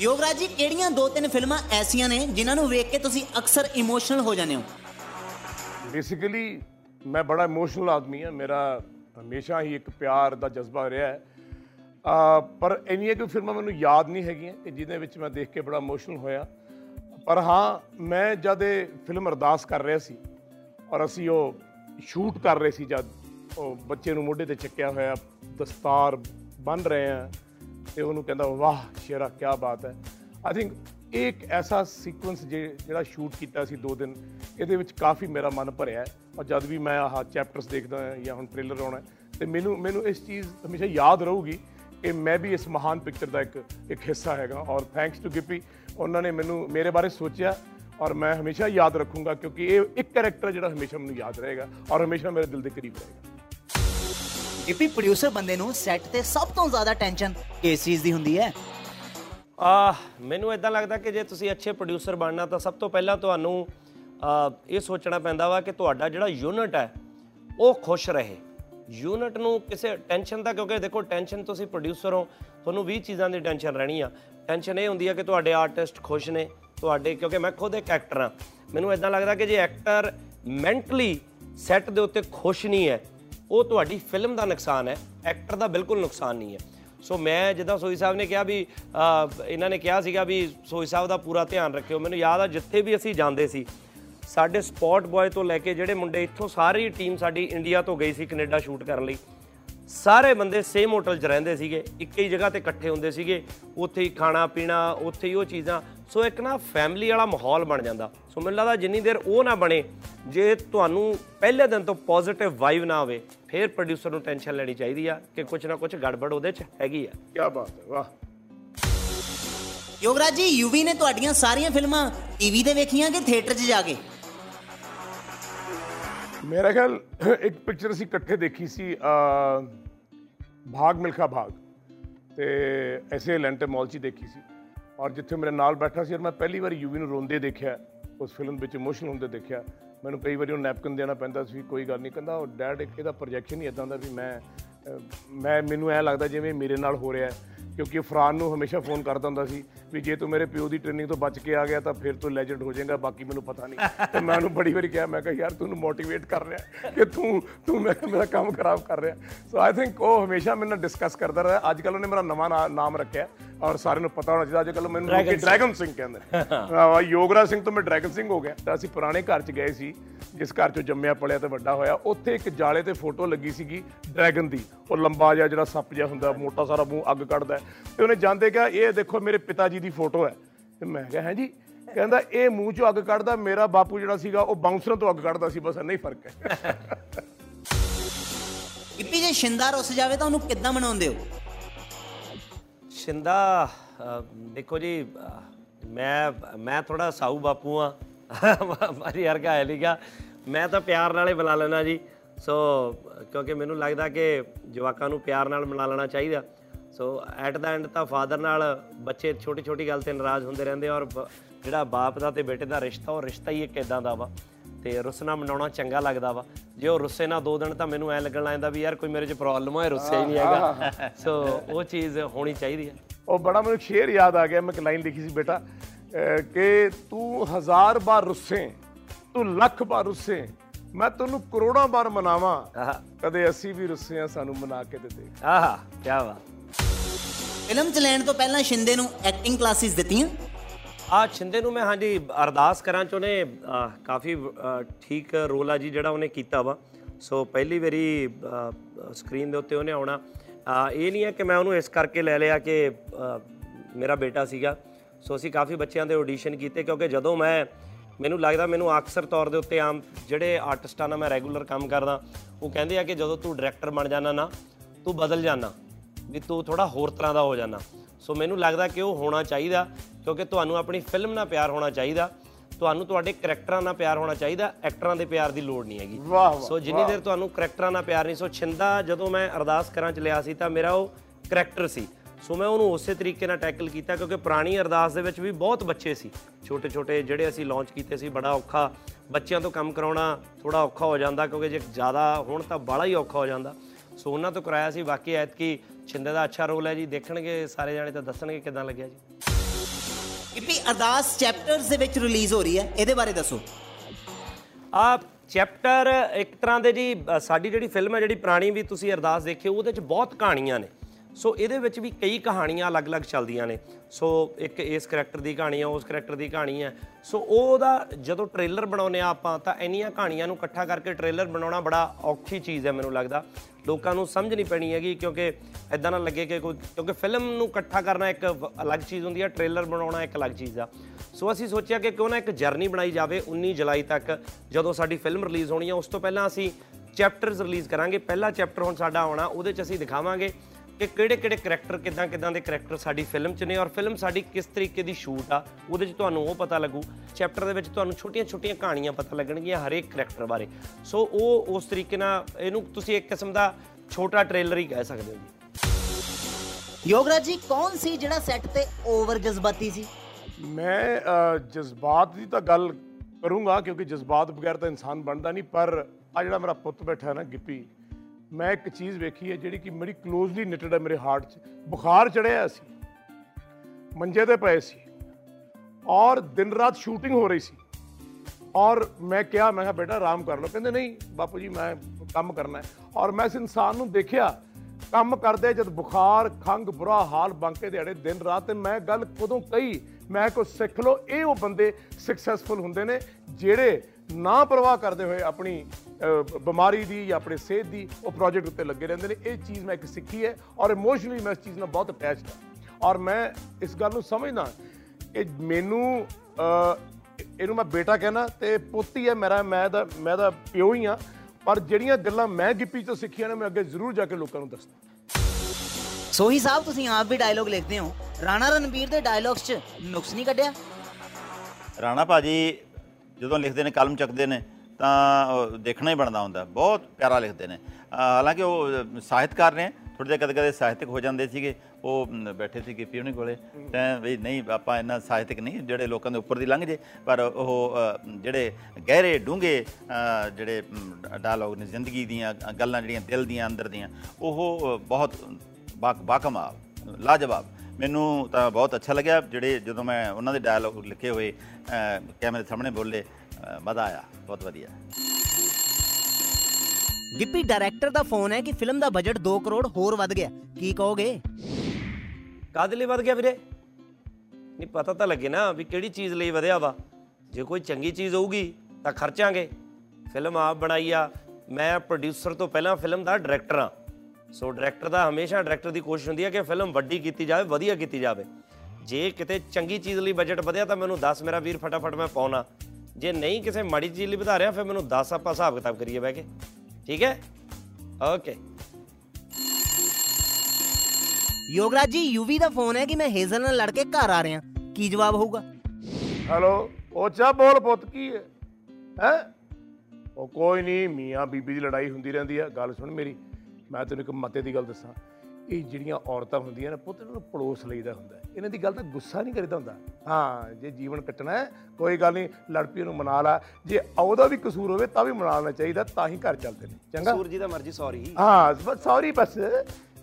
S5: ਯੋਗਰਾਜ ਜੀ ਕਿਹੜੀਆਂ ਦੋ ਤਿੰਨ ਫਿਲਮਾਂ ਐਸੀਆਂ ਨੇ ਜਿਨ੍ਹਾਂ ਨੂੰ ਵੇਖ ਕੇ ਤੁਸੀਂ ਅਕਸਰ ਇਮੋਸ਼ਨਲ ਹੋ ਜਾਂਦੇ ਹੋ?
S2: ਬੇਸਿਕਲੀ ਮੈਂ ਬੜਾ ਇਮੋਸ਼ਨਲ ਆਦਮੀ ਹਾਂ। ਮੇਰਾ ਹਮੇਸ਼ਾ ਹੀ ਇੱਕ ਪਿਆਰ ਦਾ ਜਜ਼ਬਾ ਰਿਹਾ ਹੈ। ਆ, ਪਰ ਇੰਨੀਆਂ ਕੋਈ ਫਿਲਮਾਂ ਮੈਨੂੰ ਯਾਦ ਨਹੀਂ ਹੈਗੀਆਂ ਕਿ ਜਿਹਦੇ ਵਿੱਚ ਮੈਂ ਦੇਖ ਕੇ ਬੜਾ ਇਮੋਸ਼ਨਲ ਹੋਇਆ। ਪਰ ਹਾਂ, ਮੈਂ ਜਦ ਇਹ ਫਿਲਮ ਅਰਦਾਸ ਕਰ ਰਿਹਾ ਸੀ ਔਰ ਅਸੀਂ ਉਹ ਸ਼ੂਟ ਕਰ ਰਹੇ ਸੀ ਜਦ ਉਹ ਬੱਚੇ ਨੂੰ ਮੋਢੇ ਤੇ ਚੱਕਿਆ ਹੋਇਆ ਦਸਤਾਰ ਬੰਨ ਰਹੇ ਆ ਤੇ ਉਹਨੂੰ ਕਹਿੰਦਾ, ਵਾਹ ਸ਼ੇਰਾ ਕੀ ਬਾਤ ਹੈ। ਆਈ ਥਿੰਕ ਇਹ ਇੱਕ ਐਸਾ ਸੀਕੁਐਂਸ ਜਿਹੜਾ ਸ਼ੂਟ ਕੀਤਾ ਸੀ ਦੋ ਦਿਨ ਇਹਦੇ ਵਿੱਚ ਕਾਫੀ ਮੇਰਾ ਮਨ ਭਰਿਆ ਹੈ ਔਰ ਜਦ ਵੀ ਮੈਂ ਆਹ ਚੈਪਟਰਸ ਦੇਖਦਾ ਹਾਂ ਜਾਂ ਹੁਣ ਟ੍ਰੇਲਰ ਆਉਣਾ ਹੈ, ਤੇ ਮੈਨੂੰ ਮੈਨੂੰ ਇਸ ਚੀਜ਼ ਹਮੇਸ਼ਾ ਯਾਦ ਰਹੂਗੀ ਕਿ ਮੈਂ ਵੀ ਇਸ ਮਹਾਨ ਪਿਕਚਰ ਦਾ ਇੱਕ ਇੱਕ ਹਿੱਸਾ ਹੈਗਾ ਔਰ ਥੈਂਕਸ ਟੂ ਗਿੱਪੀ ਉਹਨਾਂ ਨੇ ਮੈਨੂੰ ਮੇਰੇ ਬਾਰੇ ਸੋਚਿਆ ਔਰ ਮੈਂ ਹਮੇਸ਼ਾ ਯਾਦ ਰੱਖੂੰਗਾ ਕਿਉਂਕਿ ਇਹ ਇੱਕ ਕੈਰੈਕਟਰ ਜਿਹੜਾ ਹਮੇਸ਼ਾ ਮੈਨੂੰ ਯਾਦ ਰਹੇਗਾ ਔਰ ਹਮੇਸ਼ਾ ਮੇਰੇ ਦਿਲ ਦੇ ਕਰੀਬ ਰਹੇਗਾ।
S5: ਗਿੱਪੀ ਪ੍ਰੋਡਿਊਸਰ ਬੰਦੇ ਨੂੰ ਸੈੱਟ ਤੇ ਸਭ ਤੋਂ ਜ਼ਿਆਦਾ ਟੈਨਸ਼ਨ ਕਿਸ ਚੀਜ਼ ਦੀ ਹੁੰਦੀ ਹੈ?
S3: ਆ ਮੈਨੂੰ ਇਦਾਂ ਲੱਗਦਾ ਕਿ ਜੇ ਤੁਸੀਂ ਅੱਛੇ ਪ੍ਰੋਡਿਊਸਰ ਬਣਨਾ ਤਾਂ ਸਭ ਤੋਂ ਪਹਿਲਾਂ ਤੁਹਾਨੂੰ ਇਹ ਸੋਚਣਾ ਪੈਂਦਾ ਵਾ ਕਿ ਤੁਹਾਡਾ ਜਿਹੜਾ ਯੂਨਿਟ ਹੈ ਉਹ ਖੁਸ਼ ਰਹੇ। ਯੂਨਿਟ ਨੂੰ ਕਿਸੇ ਟੈਨਸ਼ਨ ਦਾ ਕਿਉਂਕਿ ਦੇਖੋ ਟੈਨਸ਼ਨ ਤੁਸੀਂ ਪ੍ਰੋਡਿਊਸਰ ਹੋ ਤੁਹਾਨੂੰ 20 ਚੀਜ਼ਾਂ ਦੀ ਟੈਨਸ਼ਨ ਰਹਿਣੀ ਆ। ਟੈਨਸ਼ਨ ਇਹ ਹੁੰਦੀ ਆ ਕਿ ਤੁਹਾਡੇ ਆਰਟਿਸਟ ਖੁਸ਼ ਨੇ ਤੁਹਾਡੇ ਕਿਉਂਕਿ ਮੈਂ ਖੁਦ ਇੱਕ ਐਕਟਰ ਆ। ਮੈਨੂੰ ਇਦਾਂ ਲੱਗਦਾ ਕਿ ਜੇ ਐਕਟਰ ਮੈਂਟਲੀ ਸੈੱਟ ਦੇ ਉੱਤੇ ਖੁਸ਼ ਨਹੀਂ ਹੈ ਉਹ ਤੁਹਾਡੀ ਫਿਲਮ ਦਾ ਨੁਕਸਾਨ ਹੈ ਐਕਟਰ ਦਾ ਬਿਲਕੁਲ ਨੁਕਸਾਨ ਨਹੀਂ ਹੈ। ਸੋ ਮੈਂ ਜਿੱਦਾਂ ਸੋਈ ਸਾਹਿਬ ਨੇ ਕਿਹਾ ਵੀ ਅਹ, ਇਹਨਾਂ ਨੇ ਕਿਹਾ ਸੀਗਾ ਵੀ ਸੋਈ ਸਾਹਿਬ ਦਾ ਪੂਰਾ ਧਿਆਨ ਰੱਖਿਓ। ਮੈਨੂੰ ਯਾਦ ਆ ਜਿੱਥੇ ਵੀ ਅਸੀਂ ਜਾਂਦੇ ਸੀ ਸਾਡੇ ਸਪੌਟ ਬॉय ਤੋਂ ਲੈ ਕੇ ਜਿਹੜੇ ਮੁੰਡੇ ਇੱਥੋਂ ਸਾਰੀ ਟੀਮ ਸਾਡੀ ਇੰਡੀਆ ਤੋਂ ਗਈ ਸੀ ਕੈਨੇਡਾ ਸ਼ੂਟ ਕਰਨ ਲਈ। ਸਾਰੇ ਬੰਦੇ ਸੇਮ ਹੋਟਲ 'ਚ ਰਹਿੰਦੇ ਸੀਗੇ ਇੱਕ ਹੀ ਜਗ੍ਹਾ ਤੇ ਇਕੱਠੇ ਹੁੰਦੇ ਸੀਗੇ। ਉੱਥੇ ਹੀ ਖਾਣਾ ਪੀਣਾ ਉੱਥੇ ਹੀ ਉਹ ਚੀਜ਼ਾਂ। ਸੋ ਇੱਕ ਨਾ ਫੈਮਿਲੀ ਵਾਲਾ ਮਾਹੌਲ ਬਣ ਜਾਂਦਾ। ਸੋ ਮੈਨੂੰ ਲੱਗਦਾ ਜਿੰਨੀ ਦੇਰ ਉਹ ਨਾ ਬਣੇ ਜੇ ਤੁਹਾਨੂੰ ਪਹਿਲੇ ਦਿਨ ਤੋਂ ਪੋਜ਼ਿਟਿਵ ਵਾਈਬ ਨਾ ਆਵੇ ਫਿਰ ਪ੍ਰੋਡਿਊਸਰ ਨੂੰ ਟੈਨਸ਼ਨ ਲੈਣੀ ਚਾਹੀਦੀ ਆ ਕਿ ਕੁਝ ਨਾ ਕੁਝ ਗੜਬੜ ਉਹਦੇ 'ਚ ਹੈਗੀ ਆ।
S2: ਕੀ ਬਾਤ ਹੈ ਵਾਹ।
S5: ਯੋਗਰਾਜ ਜੀ ਯੂਵੀ ਨੇ ਤੁਹਾਡੀਆਂ ਸਾਰੀਆਂ ਫਿਲਮਾਂ ਟੀਵੀ ਤੇ ਵੇਖੀਆਂ ਕਿ ਥੀਏਟਰ 'ਚ ਜਾ ਕੇ?
S2: ਮੇਰਾ ਖਿਆਲ ਇੱਕ ਪਿਕਚਰ ਅਸੀਂ ਇਕੱਠੇ ਦੇਖੀ ਸੀ ਅ, ਭਾਗ ਮਿਲਖਾ ਭਾਗ ਤੇ ਐਸੇ ਲੈਂਟੇ ਮਾਲ 'ਚ ਹੀ ਦੇਖੀ ਸੀ ਔਰ ਜਿੱਥੇ ਮੇਰੇ ਨਾਲ ਬੈਠਾ ਸੀ ਔਰ ਮੈਂ ਪਹਿਲੀ ਵਾਰ ਯੂਵੀ ਨੂੰ ਰੋਂਦੇ ਦੇਖਿਆ ਉਸ ਫਿਲਮ ਵਿੱਚ ਇਮੋਸ਼ਨਲ ਹੁੰਦੇ ਦੇਖਿਆ ਮੈਨੂੰ ਕਈ ਵਾਰੀ ਉਹ ਨੈਪਕਿਨ ਦੇਣਾ ਪੈਂਦਾ ਸੀ ਕੋਈ ਗੱਲ ਨਹੀਂ ਕਹਿੰਦਾ ਉਹ ਡੈਡ ਇੱਕ ਇਹਦਾ ਪ੍ਰੋਜੈਕਸ਼ਨ ਹੀ ਇਦਾਂ ਦਾ ਵੀ ਮੈਂ ਅ, ਮੈਂ ਮੈਨੂੰ ਐ ਲੱਗਦਾ ਜਿਵੇਂ ਮੇਰੇ ਨਾਲ ਹੋ ਰਿਹਾ ਹੈ ਕਿਉਂਕਿ ਫਰਾਨ ਨੂੰ ਹਮੇਸ਼ਾ ਫੋਨ ਕਰਦਾ ਹੁੰਦਾ ਸੀ ਵੀ ਜੇ ਤੂੰ ਮੇਰੇ ਪਿਓ ਦੀ ਟ੍ਰੇਨਿੰਗ ਤੋਂ ਬਚ ਕੇ ਆ ਗਿਆ ਤਾਂ ਫਿਰ ਤੂੰ ਲੈਜੈਂਡ ਹੋ ਜਾਏਗਾ, ਬਾਕੀ ਮੈਨੂੰ ਪਤਾ ਨਹੀਂ। ਤੇ ਮੈਂ ਉਹਨੂੰ ਬੜੀ ਵਾਰੀ ਕਿਹਾ, ਮੈਂ ਕਿਹਾ, ਯਾਰ ਤੂੰ ਨੂੰ ਮੋਟੀਵੇਟ ਕਰ ਰਿਹਾ ਕਿ ਤੂੰ ਤੂੰ ਮੈਂ ਕਿਹਾ ਮੇਰਾ ਕੰਮ ਖਰਾਬ ਕਰ ਰਿਹਾ ਸੋ ਆਈ ਥਿੰਕ ਉਹ ਹਮੇਸ਼ਾ ਮੇਰੇ ਨਾਲ ਡਿਸਕਸ ਕਰਦਾ ਰਿਹਾ। ਅੱਜ ਕੱਲ ਉਹਨੇ ਮੇਰਾ ਨਵਾਂ ਨਾ- ਨਾਮ ਰੱਖਿਆ। ਔਰ ਸਾਰਿਆਂ ਨੂੰ ਪਤਾ ਹੋਣਾ ਚਾਹੀਦਾ ਅੱਜ ਕੱਲ ਮੈਨੂੰ ਲੋਕੀ ਡਰੈਗਨ ਸਿੰਘ ਕਹਿੰਦੇ ਨੇ। ਆਹ, ਯੋਗਰਾਜ ਸਿੰਘ ਤੋਂ ਮੈਂ ਡਰੈਗਨ ਸਿੰਘ ਹੋ ਗਿਆ। ਤਾਂ ਅਸੀਂ ਪੁਰਾਣੇ ਘਰ 'ਚ ਗਏ ਸੀ ਜਿਸ ਘਰ 'ਚੋਂ ਜੰਮਿਆ ਪਲਿਆ ਤੇ ਵੱਡਾ ਹੋਇਆ ਉੱਥੇ ਇੱਕ ਜਾਲੇ ਤੇ ਫੋਟੋ ਲੱਗੀ ਸੀਗੀ ਡਰੈਗਨ ਦੀ। ਉਹ ਲੰਬਾ ਜਿਹਾ ਜਿਹੜਾ ਸੱਪ ਜਿਹਾ ਹੁੰਦਾ ਮੋਟਾ ਸਾਰਾ ਮੂੰਹ ਅੱਗ ਕੱਢਦਾ। ਤੇ ਉਹਨੇ ਜਾਂਦੇ ਕਿਹਾ ਇਹ ਦੇਖੋ ਮੇਰੇ ਪਿਤਾ ਜੀ ਦੀ ਫੋਟੋ ਹੈ। ਤੇ ਮੈਂ ਕਿਹਾ ਹੈ ਜੀ? ਕਹਿੰਦਾ ਇਹ ਮੂੰਹ 'ਚੋਂ ਅੱਗ ਕੱਢਦਾ ਮੇਰਾ ਬਾਪੂ ਜਿਹੜਾ ਸੀਗਾ ਉਹ ਬਾਉਂਸਰਾਂ ਤੋਂ ਅੱਗ ਕੱਢਦਾ ਸੀ ਬਸ ਇੰਨਾ ਹੀ ਫ਼ਰਕ ਹੈ।
S5: ਗਿੱਪੀ ਜੇ ਸ਼ਿੰਦਾ ਰੁੱਸ ਜਾਵੇ ਤਾਂ ਉਹਨੂੰ ਕਿੱਦਾਂ ਮਨਾਉਂਦੇ ਹੋ?
S3: ਸ਼ਿੰਦਾ ਅਹ, ਦੇਖੋ ਜੀ ਅਹ, ਮੈਂ ਮੈਂ ਥੋੜਾ ਸਾਊ ਬਾਪੂ ਆ ਮਾਰੀ ਵਰਗਾ ਹੈ ਨੀਗਾ। ਮੈਂ ਤਾਂ ਪਿਆਰ ਨਾਲੇ ਬੁਲਾ ਲੈਣਾ ਜੀ। ਸੋ ਕਿਉਂਕਿ ਮੈਨੂੰ ਲੱਗਦਾ ਕਿ ਜਵਾਕਾਂ ਨੂੰ ਪਿਆਰ ਨਾਲ ਬੁਲਾ ਲੈਣਾ ਚਾਹੀਦਾ। ਸੋ ਐਟ ਦਾ ਐਂਡ ਤਾਂ ਫਾਦਰ ਨਾਲ ਬੱਚੇ ਛੋਟੀ ਛੋਟੀ ਗੱਲ ਤੇ ਨਾਰਾਜ਼ ਹੁੰਦੇ ਰਹਿੰਦੇ ਔਰ ਬ- ਜਿਹੜਾ ਬਾਪ ਦਾ ਤੇ ਬੇਟੇ ਦਾ ਰਿਸ਼ਤਾ ਉਹ ਰਿਸ਼ਤਾ ਹੀ ਇੱਕ ਇਦਾਂ ਦਾ ਵਾ। ਤੇ ਰੁੱਸਣਾ ਮਨਾਉਣਾ ਚੰਗਾ ਲੱਗਦਾ ਵਾ। ਜੇ ਉਹ ਰੁੱਸੇ ਨਾ ਦੋ ਦਿਨ ਤਾਂ ਮੈਨੂੰ ਐ ਲੱਗਣ ਲੱਗਦਾ ਵੀ ਯਾਰ ਕੋਈ ਮੇਰੇ 'ਚ ਪ੍ਰੋਬਲਮ ਹੋਏ ਰੁੱਸੇ ਹੀ ਨਹੀਂ ਹੈਗਾ। ਸੋ ਉਹ ਚੀਜ਼ ਹੋਣੀ ਚਾਹੀਦੀ ਹੈ।
S2: ਉਹ ਬੜਾ ਮੈਨੂੰ ਸ਼ੇਰ ਯਾਦ ਆ ਗਿਆ ਮੈਂ ਇੱਕ ਲਾਈਨ ਲਿਖੀ ਸੀ ਬੇਟਾ ਕਿ ਤੂੰ ਹਜ਼ਾਰ ਬਾਰ ਰੁੱਸੇ ਤੂੰ ਲੱਖ ਬਾਰ ਰੁੱਸੇ ਮੈਂ ਤੈਨੂੰ ਕਰੋੜਾਂ ਬਾਰ ਮਨਾਵਾਂ। ਕਦੇ ਅਸੀਂ ਵੀ ਰੁੱਸੇ ਆ ਸਾਨੂੰ ਮਨਾ ਕੇ ਤੇ ਦੇ
S3: ਆਹਾ ਕੀ ਬਾਤ।
S5: ਫਿਲਮ 'ਚ ਲੈਣ ਤੋਂ ਪਹਿਲਾਂ ਸ਼ਿੰਦੇ ਨੂੰ ਐਕਟਿੰਗ ਕਲਾਸਿਸ ਦਿੱਤੀਆਂ।
S3: ਆ ਛਿੰਦੇ ਨੂੰ ਮੈਂ ਹਾਂਜੀ ਅਰਦਾਸ ਕਰਾਂ ਚ ਉਹਨੇ ਅਹ, ਕਾਫੀ ਅਹ, ਠੀਕ ਰੋਲ ਆ ਜੀ ਜਿਹੜਾ ਉਹਨੇ ਕੀਤਾ ਵਾ। ਸੋ ਪਹਿਲੀ ਵਾਰੀ ਸਕਰੀਨ ਦੇ ਉੱਤੇ ਉਹਨੇ ਆਉਣਾ। ਅਹ, ਇਹ ਨਹੀਂ ਹੈ ਕਿ ਮੈਂ ਉਹਨੂੰ ਇਸ ਕਰਕੇ ਲੈ ਲਿਆ ਕਿ ਅਹ, ਮੇਰਾ ਬੇਟਾ ਸੀਗਾ। ਸੋ ਅਸੀਂ ਕਾਫੀ ਬੱਚਿਆਂ ਦੇ ਆਡੀਸ਼ਨ ਕੀਤੇ ਕਿਉਂਕਿ ਜਦੋਂ ਮੈਂ ਮੈਨੂੰ ਲੱਗਦਾ ਮੈਨੂੰ ਅਕਸਰ ਤੌਰ ਦੇ ਉੱਤੇ ਆਮ ਜਿਹੜੇ ਆਰਟਿਸਟਾਂ ਨਾਲ ਮੈਂ ਰੈਗੂਲਰ ਕੰਮ ਕਰਦਾ ਉਹ ਕਹਿੰਦੇ ਆ ਕਿ ਜਦੋਂ ਤੂੰ ਡਾਇਰੈਕਟਰ ਬਣ ਜਾਣਾ ਨਾ ਤੂੰ ਬਦਲ ਜਾਣਾ। ਵੀ ਤੂੰ ਥੋੜਾ ਹੋਰ ਤਰ੍ਹਾਂ ਦਾ ਹੋ ਜਾਣਾ। ਸੋ ਮੈਨੂੰ ਲੱਗਦਾ ਕਿ ਉਹ ਹੋਣਾ ਚਾਹੀਦਾ ਕਿਉਂਕਿ ਤੁਹਾਨੂੰ ਆਪਣੀ ਫਿਲਮ ਨਾਲ ਪਿਆਰ ਹੋਣਾ ਚਾਹੀਦਾ ਤੁਹਾਨੂੰ ਤੁਹਾਡੇ ਕਰੈਕਟਰਾਂ ਨਾਲ ਪਿਆਰ ਹੋਣਾ ਚਾਹੀਦਾ ਐਕਟਰਾਂ ਦੇ ਪਿਆਰ ਦੀ ਲੋੜ ਨਹੀਂ ਹੈਗੀ। ਸੋ ਜਿੰਨੀ ਦੇਰ ਤੁਹਾਨੂੰ ਕਰੈਕਟਰਾਂ ਨਾਲ ਪਿਆਰ ਨਹੀਂ ਸੋ ਛਿੰਦਾ ਜਦੋਂ ਮੈਂ ਅਰਦਾਸ ਕਰਾਂ ਚ ਲਿਆ ਸੀ ਤਾਂ ਮੇਰਾ ਉਹ ਕਰੈਕਟਰ ਸੀ। ਸੋ ਮੈਂ ਉਹਨੂੰ ਉਸੇ ਤਰੀਕੇ ਨਾਲ ਟੈਕਲ ਕੀਤਾ ਕਿਉਂਕਿ ਪੁਰਾਣੀ ਅਰਦਾਸ ਦੇ ਵਿੱਚ ਵੀ ਬਹੁਤ ਬੱਚੇ ਸੀ। ਛੋਟੇ ਛੋਟੇ ਜਿਹੜੇ ਅਸੀਂ ਲਾਂਚ ਕੀਤੇ ਸੀ ਬੜਾ ਔਖਾ ਬੱਚਿਆਂ ਤੋਂ ਕੰਮ ਕਰਾਉਣਾ ਥੋੜਾ ਔਖਾ ਹੋ ਜਾਂਦਾ ਕਿਉਂਕਿ ਜੇ ਜ਼ਿਆਦਾ ਹੋਣ ਤਾਂ ਬੜਾ ਹੀ ਔਖਾ ਹੋ ਜਾਂਦਾ। ਸੋ ਉਹਨਾਂ ਤੋਂ ਕਰਾਇਆ ਸੀ ਬਾਕੀ ਐਤਕੀ ਛਿੰਦੇ ਦਾ ਅੱਛਾ ਰੋਲ ਹੈ ਜੀ। ਦੇਖਣਗੇ ਸਾਰੇ ਜਾਣੇ ਤਾਂ ਦੱਸਣਗੇ ਕਿਦਾਂ ਲੱਗਿਆ ਜੀ।
S5: ਗਿੱਪੀ ਅਰਦਾਸ ਚੈਪਟਰਸ ਦੇ ਵਿੱਚ ਰਿਲੀਜ਼ ਹੋ ਰਹੀ ਹੈ। ਇਹਦੇ ਬਾਰੇ ਦੱਸੋ।
S3: ਆ ਚੈਪਟਰ ਇੱਕ ਤਰ੍ਹਾਂ ਦੇ ਜੀ ਸਾਡੀ ਜਿਹੜੀ ਫਿਲਮ ਹੈ ਜਿਹੜੀ ਪੁਰਾਣੀ ਵੀ ਤੁਸੀਂ ਅਰਦਾਸ ਦੇਖਿਓ ਉਹਦੇ ਚ ਬਹੁਤ ਕਹਾਣੀਆਂ ਨੇ। ਸੋ ਇਹਦੇ ਵਿੱਚ ਵੀ ਕਈ ਕਹਾਣੀਆਂ ਅਲੱਗ-ਅਲੱਗ ਚੱਲਦੀਆਂ ਨੇ। ਸੋ ਇੱਕ ਇਸ ਕਰੈਕਟਰ ਦੀ ਕਹਾਣੀ ਹੈ ਉਸ ਕਰੈਕਟਰ ਦੀ ਕਹਾਣੀ ਹੈ। ਸੋ ਉਹਦਾ ਜਦੋਂ ਟ੍ਰੇਲਰ ਬਣਾਉਨੇ ਆ ਆਪਾਂ ਤਾਂ ਇੰਨੀਆਂ ਕਹਾਣੀਆਂ ਨੂੰ ਇਕੱਠਾ ਕਰਕੇ ਟ੍ਰੇਲਰ ਬਣਾਉਣਾ ਬੜਾ ਔਖੀ ਚੀਜ਼ ਹੈ ਮੈਨੂੰ ਲੱਗਦਾ। ਲੋਕਾਂ ਨੂੰ ਸਮਝ ਨਹੀਂ ਪੈਣੀ ਹੈਗੀ ਕਿਉਂਕਿ ਐਦਾਂ ਨਾ ਲੱਗੇ ਕਿ ਕੋਈ ਕਿਉਂਕਿ ਫਿਲਮ ਨੂੰ ਇਕੱਠਾ ਕਰਨਾ ਇੱਕ ਵ- ਅਲੱਗ ਚੀਜ਼ ਹੁੰਦੀ ਹੈ ਟ੍ਰੇਲਰ ਬਣਾਉਣਾ ਇੱਕ ਅਲੱਗ ਚੀਜ਼ ਆ। ਸੋ ਅਸੀਂ ਸੋਚਿਆ ਕਿ ਕਿਉਂ ਨਾ ਇੱਕ ਜਰਨੀ ਬਣਾਈ ਜਾਵੇ 19 ਜੁਲਾਈ ਤੱਕ, ਜਦੋਂ ਸਾਡੀ ਫਿਲਮ ਰਿਲੀਜ਼ ਹੋਣੀ ਹੈ ਉਸ ਤੋਂ ਪਹਿਲਾਂ ਅਸੀਂ ਚੈਪਟਰਸ ਰਿਲੀਜ਼ ਕਰਾਂਗੇ। ਪਹਿਲਾ ਚੈਪਟਰ ਹੁਣ ਸਾਡਾ ਆਉਣਾ, ਉਹਦੇ 'ਚ ਅਸੀਂ ਦਿਖਾਵਾਂਗੇ। ਕਿ ਕਿਹੜੇ ਕਿਹੜੇ ਕਰੈਕਟਰ ਕਿਦਾਂ ਕਿਦਾਂ ਦੇ ਕਰੈਕਟਰ ਸਾਡੀ ਫਿਲਮ 'ਚ ਨੇ ਔਰ ਫਿਲਮ ਸਾਡੀ ਕਿਸ ਤਰੀਕੇ ਦੀ ਸ਼ੂਟ ਆ ਉਹਦੇ 'ਚ ਤੁਹਾਨੂੰ ਉਹ ਪਤਾ ਲੱਗੂ। ਚੈਪਟਰ ਦੇ ਵਿੱਚ ਤੁਹਾਨੂੰ ਛੋਟੀਆਂ-ਛੋਟੀਆਂ ਕਹਾਣੀਆਂ ਪਤਾ ਲੱਗਣਗੀਆਂ ਹਰੇਕ ਕਰੈਕਟਰ ਬਾਰੇ। ਸੋ ਉਹ ਉਸ ਤਰੀਕੇ ਨਾਲ ਇਹਨੂੰ ਤੁਸੀਂ ਇੱਕ ਕਿਸਮ ਦਾ ਛੋਟਾ ਟ੍ਰੇਲਰ ਹੀ ਕਹਿ ਸਕਦੇ ਹੋ ਜੀ।
S5: ਯੋਗਰਾਜ ਜੀ ਕੌਣ ਸੀ ਜਿਹੜਾ ਸੈੱਟ ਤੇ ਓਵਰ ਜਜ਼ਬਾਤੀ ਸੀ?
S2: ਮੈਂ ਜਜ਼ਬਾਤ ਦੀ ਤਾਂ ਗੱਲ ਕਰੂੰਗਾ ਕਿਉਂਕਿ ਜਜ਼ਬਾਤ ਬਗੈਰ ਤਾਂ ਇਨਸਾਨ ਬਣਦਾ ਨਹੀਂ ਪਰ ਆ ਜਿਹੜਾ ਮੇਰਾ ਪੁੱਤ ਬੈਠਾ ਹੈ ਨਾ ਗਿੱਪੀ ਮੈਂ ਇੱਕ ਚੀਜ਼ ਵੇਖੀ ਹੈ ਜਿਹੜੀ ਕਿ ਮੇਰੀ ਕਲੋਜ਼ਲੀ ਨਿਟਡ ਹੈ ਮੇਰੇ ਹਾਰਟ 'ਚ। ਬੁਖਾਰ ਚੜਿਆ ਸੀ। ਮੰਜੇ ਤੇ ਪਏ ਸੀ। ਔਰ ਦਿਨ ਰਾਤ ਸ਼ੂਟਿੰਗ ਹੋ ਰਹੀ ਸੀ। ਔਰ ਮੈਂ ਕਿਹਾ ਮੈਂ ਕਿਹਾ ਬੇਟਾ ਆਰਾਮ ਕਰ ਲਓ। ਕਹਿੰਦੇ ਨਹੀਂ ਬਾਪੂ ਜੀ ਮੈਂ ਕੰਮ ਕਰਨਾ ਹੈ। ਔਰ ਮੈਂ ਇਸ ਇਨਸਾਨ ਨੂੰ ਦੇਖਿਆ ਕੰਮ ਕਰਦੇ ਜਦ ਬੁਖਾਰ ਖੰਗ ਬੁਰਾ ਹਾਲ ਬਾਂਕੇ ਦਿਹਾੜੇ ਦਿਨ ਰਾਤ ਤੇ ਮੈਂ ਗੱਲ ਕਦੋਂ ਕਹੀ? ਮੈਂ ਕੋ ਸਿੱਖ ਲਓ ਇਹ ਉਹ ਬੰਦੇ ਸਕਸੈਸਫੁਲ ਹੁੰਦੇ ਨੇ ਜਿਹੜੇ ਨਾ ਪਰਵਾਹ ਕਰਦੇ ਹੋਏ ਆਪਣੀ ਅਹ, ਬਿਮਾਰੀ ਦੀ ਜਾਂ ਆਪਣੇ ਸਿਹਤ ਦੀ ਉਹ ਪ੍ਰੋਜੈਕਟ ਉੱਤੇ ਲੱਗੇ ਰਹਿੰਦੇ ਨੇ। ਇਹ ਚੀਜ਼ ਮੈਂ ਇੱਕ ਸਿੱਖੀ ਹੈ ਔਰ ਇਮੋਸ਼ਨਲੀ ਮੈਂ ਇਸ ਚੀਜ਼ ਨਾਲ ਬਹੁਤ ਅਟੈਚਡ ਹਾਂ। ਔਰ ਮੈਂ ਇਸ ਗੱਲ ਨੂੰ ਸਮਝਦਾ ਇਹ ਮੈਨੂੰ ਇਹਨੂੰ ਮੈਂ ਬੇਟਾ ਕਹਿਣਾ ਤੇ ਪੁੱਤੀ ਹੈ ਮੇਰਾ ਮੈਂ ਦਾ ਮੈਂ ਦਾ ਪਿਓ ਹੀ ਆ ਪਰ ਜਿਹੜੀਆਂ ਗੱਲਾਂ ਮੈਂ ਗਿੱਪੀ ਤੋਂ ਸਿੱਖੀਆਂ ਨੇ ਮੈਂ ਅੱਗੇ ਜ਼ਰੂਰ ਜਾ ਕੇ ਲੋਕਾਂ ਨੂੰ ਦੱਸਦਾ।
S5: ਸੋਹੀ ਸਾਹਿਬ ਤੁਸੀਂ ਆਪ ਵੀ ਡਾਇਲੋਗ ਲਿਖਦੇ ਹੋ। ਰਾਣਾ ਰਣਬੀਰ ਦੇ ਡਾਇਲੌਗਸ 'ਚ ਨੁਕਸ ਨਹੀਂ ਕੱਢਿਆ?
S4: ਰਾਣਾ ਭਾਜੀ ਜਦੋਂ ਲਿਖਦੇ ਨੇ ਕਲਮ ਚੱਕਦੇ ਨੇ ਤਾਂ ਉਹ ਦੇਖਣਾ ਹੀ ਬਣਦਾ ਹੁੰਦਾ। ਬਹੁਤ ਪਿਆਰਾ ਲਿਖਦੇ ਨੇ। ਅਹ ਹਾਲਾਂਕਿ ਉਹ ਅਹ, ਸਾਹਿਤਕਾਰ ਨੇ ਥੋੜੇ ਜਿਹਾ ਕਦੇ ਕਦੇ ਸਾਹਿਤਕ ਹੋ ਜਾਂਦੇ ਸੀਗੇ। ਉਹ ਮ, ਬੈਠੇ ਸੀ ਗਿੱਪੀ ਉਹਨੇ ਕੋਲੇ। ਤਾਂ ਵੀ ਨਹੀਂ ਆਪਾਂ ਇੰਨਾ ਸਾਹਿਤਕ ਨਹੀਂ ਜਿਹੜੇ ਲੋਕਾਂ ਦੇ ਉੱਪਰ ਦੀ ਲੰਘ ਜੇ। ਪਰ ਉਹ ਅਹ, ਜਿਹੜੇ ਗਹਿਰੇ ਡੂੰਘੇ ਅਹ, ਜਿਹੜੇ ਡਾਇਲੌਗ ਨੇ ਜ਼ਿੰਦਗੀ ਦੀਆਂ ਗੱਲਾਂ ਜਿਹੜੀਆਂ ਦਿਲ ਦੀਆਂ ਅੰਦਰ ਦੀਆਂ ਉਹ ਬਹੁਤ ਬਾ- ਬਾਕਮਾਲ ਲਾਜਵਾਬ। ਮੈਨੂੰ ਤਾਂ ਬਹੁਤ ਅੱਛਾ ਲੱਗਿਆ। ਜਿਹੜੇ ਜਦੋਂ ਮੈਂ ਉਹਨਾਂ ਦੇ ਡਾਇਲੌਗ ਲਿਖੇ ਹੋਏ ਅਹ, ਕੈਮਰੇ ਦੇ ਸਾਹਮਣੇ ਬੋਲੇ ਅਹ, ਮਜ਼ਾ ਆਇਆ ਬਹੁਤ ਵਧੀਆ।
S5: ਗਿੱਪੀ ਡਾਇਰੈਕਟਰ ਦਾ ਫੋਨ ਹੈ ਕਿ ਫਿਲਮ ਦਾ ਬਜਟ 2 ਕਰੋੜ ਹੋਰ ਵੱਧ ਗਿਆ। ਕੀ ਕਹੋਗੇ?
S3: ਕਾਹਦੇ ਲਈ ਵਧ ਗਿਆ ਵੀਰੇ? ਨਹੀਂ ਪਤਾ ਤਾਂ ਲੱਗੇ ਨਾ ਵੀ ਕਿਹੜੀ ਚੀਜ਼ ਲਈ ਵਧਿਆ ਵਾ। ਜੇ ਕੋਈ ਚੰਗੀ ਚੀਜ਼ ਹੋਊਗੀ ਤਾਂ ਖਰਚਾਂਗੇ। ਫਿਲਮ ਆਪ ਬਣਾਈ ਆ। ਮੈਂ ਪ੍ਰੋਡਿਊਸਰ ਤੋਂ ਪਹਿਲਾਂ ਫਿਲਮ ਦਾ ਡਾਇਰੈਕਟਰ ਆ ਸੋ ਡਾਇਰੈਕਟਰ ਦਾ ਹਮੇਸ਼ਾ ਡਾਇਰੈਕਟਰ ਦੀ ਕੋਸ਼ਿਸ਼ ਹੁੰਦੀ ਹੈ ਕਿ ਫਿਲਮ ਵੱਡੀ ਕੀਤੀ ਜਾਵੇ ਵਧੀਆ ਕੀਤੀ ਜਾਵੇ। ਜੇ ਕਿਤੇ ਚੰਗੀ ਚੀਜ਼ ਲਈ ਬਜਟ ਵਧਿਆ ਤਾਂ ਮੈਨੂੰ ਦੱਸ ਮੇਰਾ ਵੀਰ ਫਟਾਫਟ ਮੈਂ ਪਾਉਣਾ। ਜੇ ਨਹੀਂ ਕਿਸੇ ਮਾੜੀ ਚੀਜ਼ ਲਈ ਵਧਾ ਰਿਹਾ ਫਿਰ ਮੈਨੂੰ ਦੱਸ ਆਪਾਂ ਹਿਸਾਬ ਕਿਤਾਬ ਕਰੀਏ ਬਹਿ ਕੇ। ਠੀਕ ਹੈ? ਓਕੇ
S5: ਯੋਗਰਾਜ ਜੀ ਯੂਵੀ ਦਾ ਫੋਨ ਹੈ ਕਿ ਮੈਂ ਹੇਜ਼ਲ ਨਾਲ ਲੜ ਕੇ ਘਰ ਆ ਰਿਹਾ। ਕੀ ਜਵਾਬ ਹੋਊਗਾ?
S2: ਹੈਲੋ ਉਹ ਚਾ ਬੋਲ ਪੁੱਤ ਕੀ ਹੈ? ਹੈ? ਉਹ ਕੋਈ ਨਹੀਂ ਮੀਆਂ ਬੀਬੀ ਦੀ ਲੜਾਈ ਹੁੰਦੀ ਰਹਿੰਦੀ ਹੈ। ਗੱਲ ਸੁਣ ਮੇਰੀ ਮੈਂ ਤੈਨੂੰ ਇੱਕ ਮਤੇ ਦੀ ਗੱਲ ਦੱਸਾਂ। ਇਹ ਜਿਹੜੀਆਂ ਔਰਤਾਂ ਹੁੰਦੀਆਂ ਨੇ ਪੁੱਤ ਇਹਨਾਂ ਨੂੰ ਪੜੋਸ ਲਈਦਾ ਹੁੰਦਾ। ਇਹਨਾਂ ਦੀ ਗੱਲ ਤਾਂ ਗੁੱਸਾ ਨਹੀਂ ਕਰੀਦਾ ਹੁੰਦਾ। ਹਾਂ ਜੇ ਜੀਵਨ ਕੱਟਣਾ ਹੈ ਕੋਈ ਗੱਲ ਨਹੀਂ ਲੜ ਪਈ ਉਹਨੂੰ ਮਨਾ ਲਾ। ਜੇ ਉਹਦਾ ਵੀ ਕਸੂਰ ਹੋਵੇ ਤਾਂ ਵੀ ਮਨਾਉਣਾ ਚਾਹੀਦਾ ਤਾਂ ਹੀ ਘਰ ਚੱਲਦੇ ਨੇ। ਚੰਗਾ?
S3: ਸੂਰਜੀ ਦਾ ਮਰਜ਼ੀ ਸੌਰੀ।
S2: ਹਾਂ ਬਸ ਸੌਰੀ ਬਸ।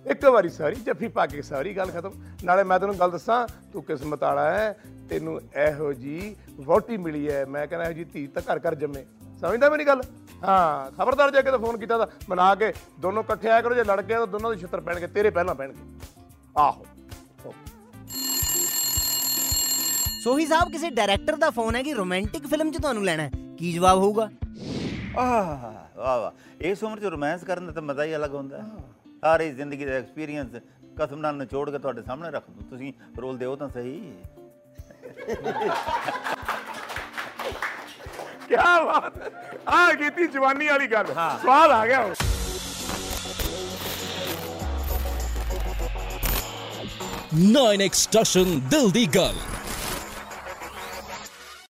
S2: ਇੱਕ ਵਾਰੀ ਸੌਰੀ ਜੱਫੀ ਪਾ ਕੇ ਸਾਰੀ ਗੱਲ ਖਤਮ। ਨਾਲੇ ਮੈਂ ਤੈਨੂੰ ਗੱਲ ਦੱਸਾਂ ਤੂੰ ਕਿਸਮਤ ਵਾਲਾ ਹੈ ਤੈਨੂੰ ਇਹੋ ਜੀ ਵੋਟੀ ਮਿਲੀ ਹੈ। ਮੈਂ ਕਹਿੰਦਾ ਇਹੋ ਜੀ ਧੀ ਤਾਂ ਘਰ ਘਰ ਜੰਮੇ। ਸਮਝਦਾ ਮੇਰੀ ਗੱਲ? ਹਾਂ ਖਬਰਦਾਰ ਜੇ ਕਿਤੇ ਫੋਨ ਕੀਤਾ ਤਾਂ ਮਨਾ ਕੇ ਦੋਨੋਂ ਇਕੱਠੇ ਆਇਆ ਕਰੋ ਜੇ ਲੜ ਗਏ ਤਾਂ ਦੋਨਾਂ ਦੇ ਛਿੱਤਰ ਪੈਣਗੇ ਤੇਰੇ ਪਹਿਲਾਂ ਪੈਣਗੇ। ਆਹੋ। ਹੋ।
S5: ਸੋਹੀ ਸਾਹਿਬ ਕਿਸੇ ਡਾਇਰੈਕਟਰ ਦਾ ਫੋਨ ਹੈ ਕਿ ਰੋਮਾਂਟਿਕ ਫਿਲਮ 'ਚ ਤੁਹਾਨੂੰ ਲੈਣਾ ਹੈ? ਕੀ ਜਵਾਬ ਹੋਊਗਾ?
S4: ਆਹ ਵਾਹ ਵਾਹ। ਇਸ ਉਮਰ 'ਚ ਰੋਮਾਂਸ ਕਰਨ ਦਾ ਤਾਂ ਮਜ਼ਾ ਹੀ ਅਲੱਗ ਹੁੰਦਾ ਹੈ। ਸਾਰੀ ਜ਼ਿੰਦਗੀ ਦਾ ਐਕਸਪੀਰੀਅੰਸ ਕਸਮ ਨਾਲ ਨਿਚੋੜ ਕੇ ਤੁਹਾਡੇ ਸਾਹਮਣੇ ਰੱਖ ਦੂੰ। ਤੁਸੀਂ ਰੋਲ ਦਿਓ ਤਾਂ ਸਹੀ।
S2: ਕੀ ਬਾਤ ਆ ਕੀਤੀ ਜਵਾਨੀ ਵਾਲੀ ਗੱਲ। ਸਵਾਦ ਆ ਗਿਆ ਹੁਣ।
S1: ਨਾਈਨ ਐਕਸਟ੍ਰੈਸ਼ਨ ਦਿਲ ਦੀ ਗੱਲ